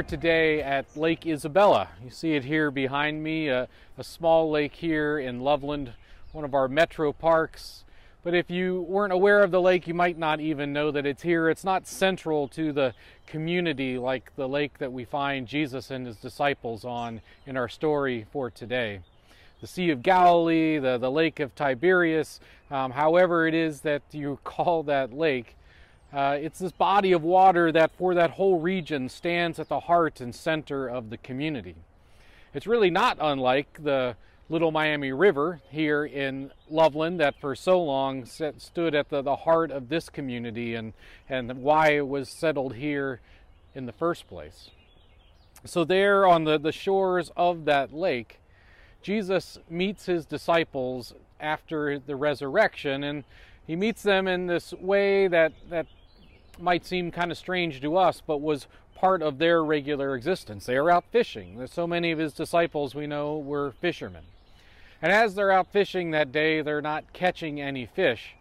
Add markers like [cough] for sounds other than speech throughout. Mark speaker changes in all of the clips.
Speaker 1: Here today at Lake Isabella. You see it here behind me, a, a, small lake here in Loveland, one of our metro parks. But if you weren't aware of the lake, you might not even know that it's here. It's not central to the community like the lake that we find Jesus and his disciples on in our story for today. The Sea of Galilee, the, the Lake of Tiberias, um, however it is that you [laughs] call that lake, uh, it's this body of water that for that whole region stands at the heart and center of the community. It's really not unlike the Little Miami River here in Loveland that for so long set, stood at the, the heart of this community and, and why it was settled here in the first place. So, there on the, the shores of that lake, Jesus meets his disciples after the resurrection and he meets them in this way that, that might seem kind of strange to us, but was part of their regular existence. They are out fishing. There's so many of his disciples we know were fishermen. And as they're out fishing that day, they're not catching any fish.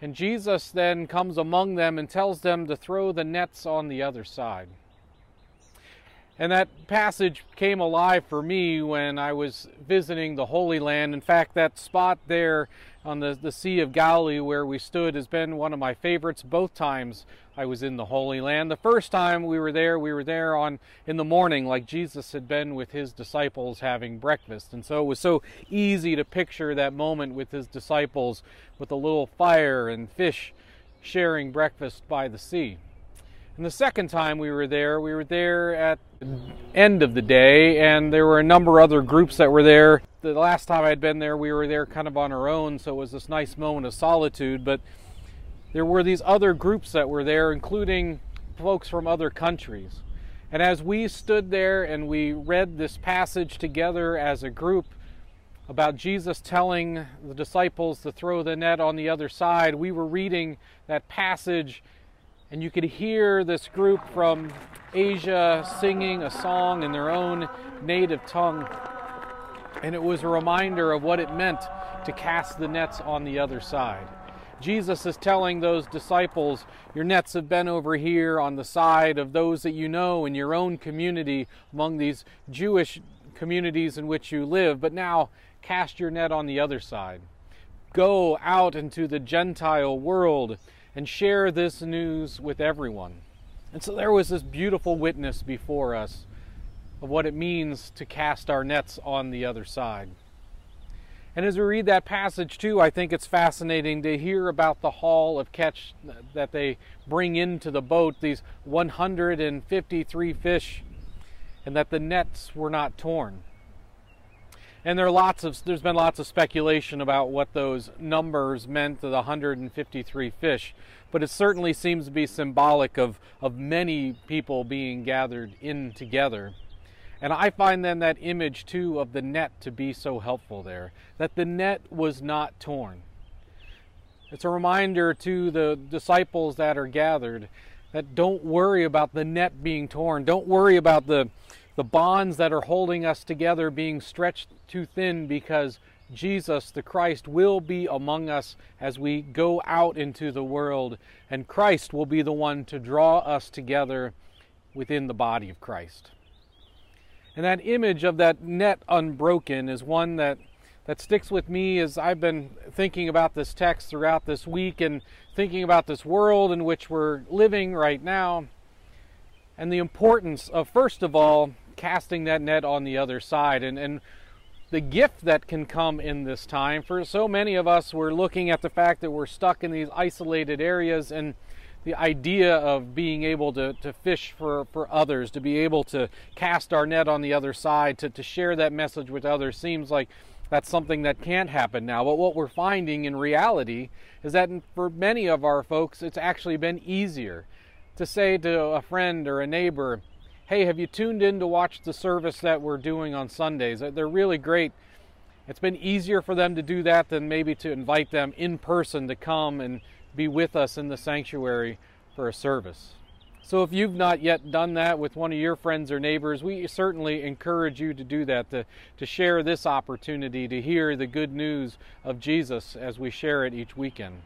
Speaker 1: And Jesus then comes among them and tells them to throw the nets on the other side. And that passage came alive for me when I was visiting the Holy Land. In fact, that spot there on the, the Sea of Galilee where we stood has been one of my favorites both times I was in the Holy Land. The first time we were there, we were there on in the morning like Jesus had been with his disciples having breakfast. And so it was so easy to picture that moment with his disciples with a little fire and fish sharing breakfast by the sea. And the second time we were there, we were there at the end of the day, and there were a number of other groups that were there. The last time I'd been there, we were there kind of on our own, so it was this nice moment of solitude. But there were these other groups that were there, including folks from other countries. And as we stood there and we read this passage together as a group about Jesus telling the disciples to throw the net on the other side, we were reading that passage and you could hear this group from Asia singing a song in their own native tongue. And it was a reminder of what it meant to cast the nets on the other side. Jesus is telling those disciples, Your nets have been over here on the side of those that you know in your own community, among these Jewish communities in which you live, but now cast your net on the other side. Go out into the Gentile world and share this news with everyone. And so there was this beautiful witness before us of what it means to cast our nets on the other side. And as we read that passage too, I think it's fascinating to hear about the haul of catch that they bring into the boat, these 153 fish, and that the nets were not torn. And there are lots of there's been lots of speculation about what those numbers meant to the 153 fish, but it certainly seems to be symbolic of, of many people being gathered in together. And I find then that image too of the net to be so helpful there, that the net was not torn. It's a reminder to the disciples that are gathered that don't worry about the net being torn. Don't worry about the the bonds that are holding us together being stretched too thin because Jesus, the Christ, will be among us as we go out into the world, and Christ will be the one to draw us together within the body of Christ. And that image of that net unbroken is one that, that sticks with me as I've been thinking about this text throughout this week and thinking about this world in which we're living right now and the importance of, first of all, casting that net on the other side. And, and the gift that can come in this time for so many of us, we're looking at the fact that we're stuck in these isolated areas and the idea of being able to, to fish for, for others, to be able to cast our net on the other side, to, to share that message with others seems like that's something that can't happen now. But what we're finding in reality is that for many of our folks, it's actually been easier to say to a friend or a neighbor, hey, have you tuned in to watch the service that we're doing on Sundays? They're really great. It's been easier for them to do that than maybe to invite them in person to come and be with us in the sanctuary for a service. So if you've not yet done that with one of your friends or neighbors, we certainly encourage you to do that, to, to share this opportunity to hear the good news of Jesus as we share it each weekend.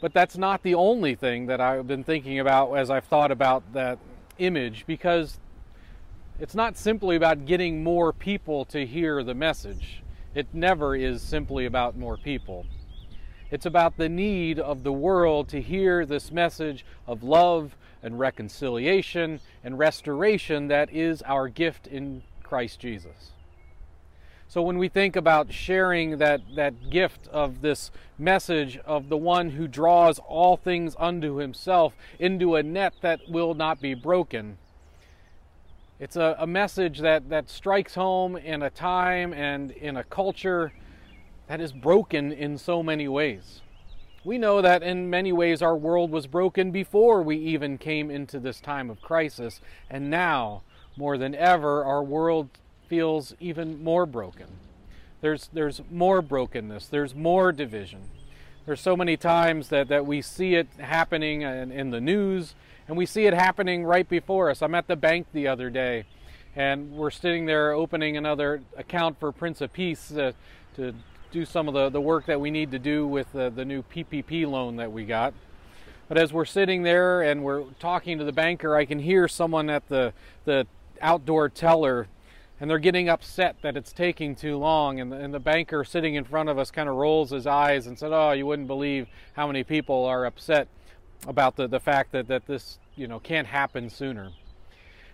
Speaker 1: But that's not the only thing that I've been thinking about as I've thought about that image, because it's not simply about getting more people to hear the message. It never is simply about more people. It's about the need of the world to hear this message of love and reconciliation and restoration that is our gift in Christ Jesus. So when we think about sharing that, that gift of this message of the one who draws all things unto himself into a net that will not be broken, it's a, a message that, that strikes home in a time and in a culture that is broken in so many ways. We know that in many ways our world was broken before we even came into this time of crisis, and now, more than ever, our world feels even more broken. There's, there's more brokenness, there's more division. There's so many times that, that we see it happening in, in the news, and we see it happening right before us. I'm at the bank the other day, and we're sitting there opening another account for Prince of Peace uh, to do some of the, the work that we need to do with the, the new PPP loan that we got. But as we're sitting there and we're talking to the banker, I can hear someone at the, the outdoor teller and they're getting upset that it's taking too long. And the, and the banker sitting in front of us kind of rolls his eyes and said, Oh, you wouldn't believe how many people are upset about the, the fact that, that this you know can't happen sooner.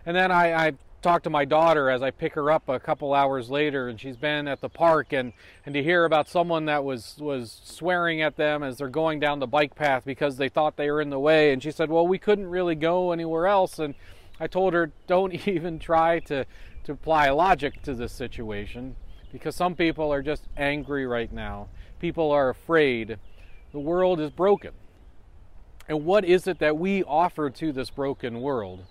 Speaker 1: And then I, I talk to my daughter as I pick her up a couple hours later, and she's been at the park, and, and to hear about someone that was was swearing at them as they're going down the bike path because they thought they were in the way, and she said, "Well, we couldn't really go anywhere else." And I told her, "Don't [laughs] even try to to apply logic to this situation, because some people are just angry right now. People are afraid. The world is broken." And what is it that we offer to this broken world?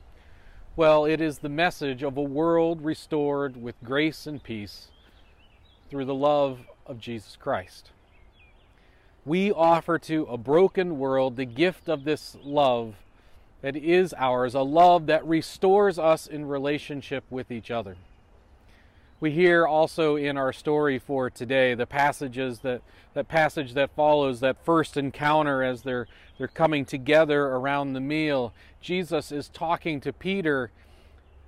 Speaker 1: Well, it is the message of a world restored with grace and peace through the love of Jesus Christ. We offer to a broken world the gift of this love that is ours, a love that restores us in relationship with each other. We hear also in our story for today the passages that that passage that follows that first encounter as they're they're coming together around the meal. Jesus is talking to Peter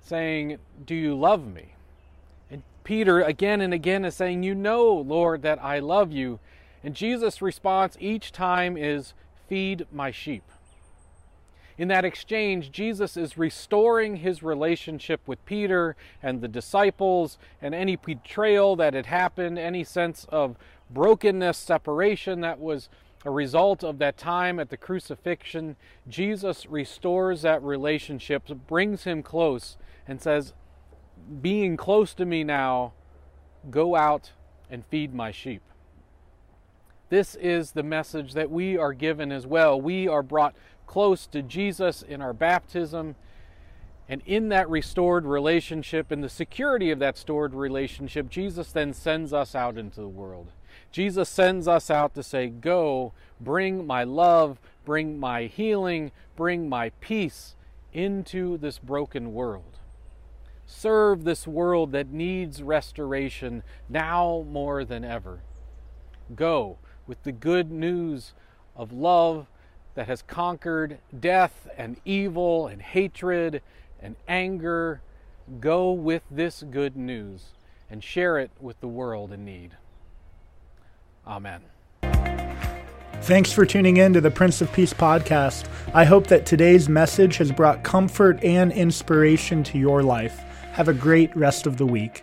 Speaker 1: saying, "Do you love me?" And Peter again and again is saying, "You know, Lord, that I love you." And Jesus' response each time is, "Feed my sheep." In that exchange, Jesus is restoring his relationship with Peter and the disciples, and any betrayal that had happened, any sense of brokenness, separation that was a result of that time at the crucifixion. Jesus restores that relationship, brings him close, and says, Being close to me now, go out and feed my sheep. This is the message that we are given as well. We are brought close to Jesus in our baptism. And in that restored relationship, in the security of that stored relationship, Jesus then sends us out into the world. Jesus sends us out to say, Go, bring my love, bring my healing, bring my peace into this broken world. Serve this world that needs restoration now more than ever. Go with the good news of love that has conquered death and evil and hatred and anger, go with this good news and share it with the world in need. Amen.
Speaker 2: Thanks for tuning in to the Prince of Peace podcast. I hope that today's message has brought comfort and inspiration to your life. Have a great rest of the week.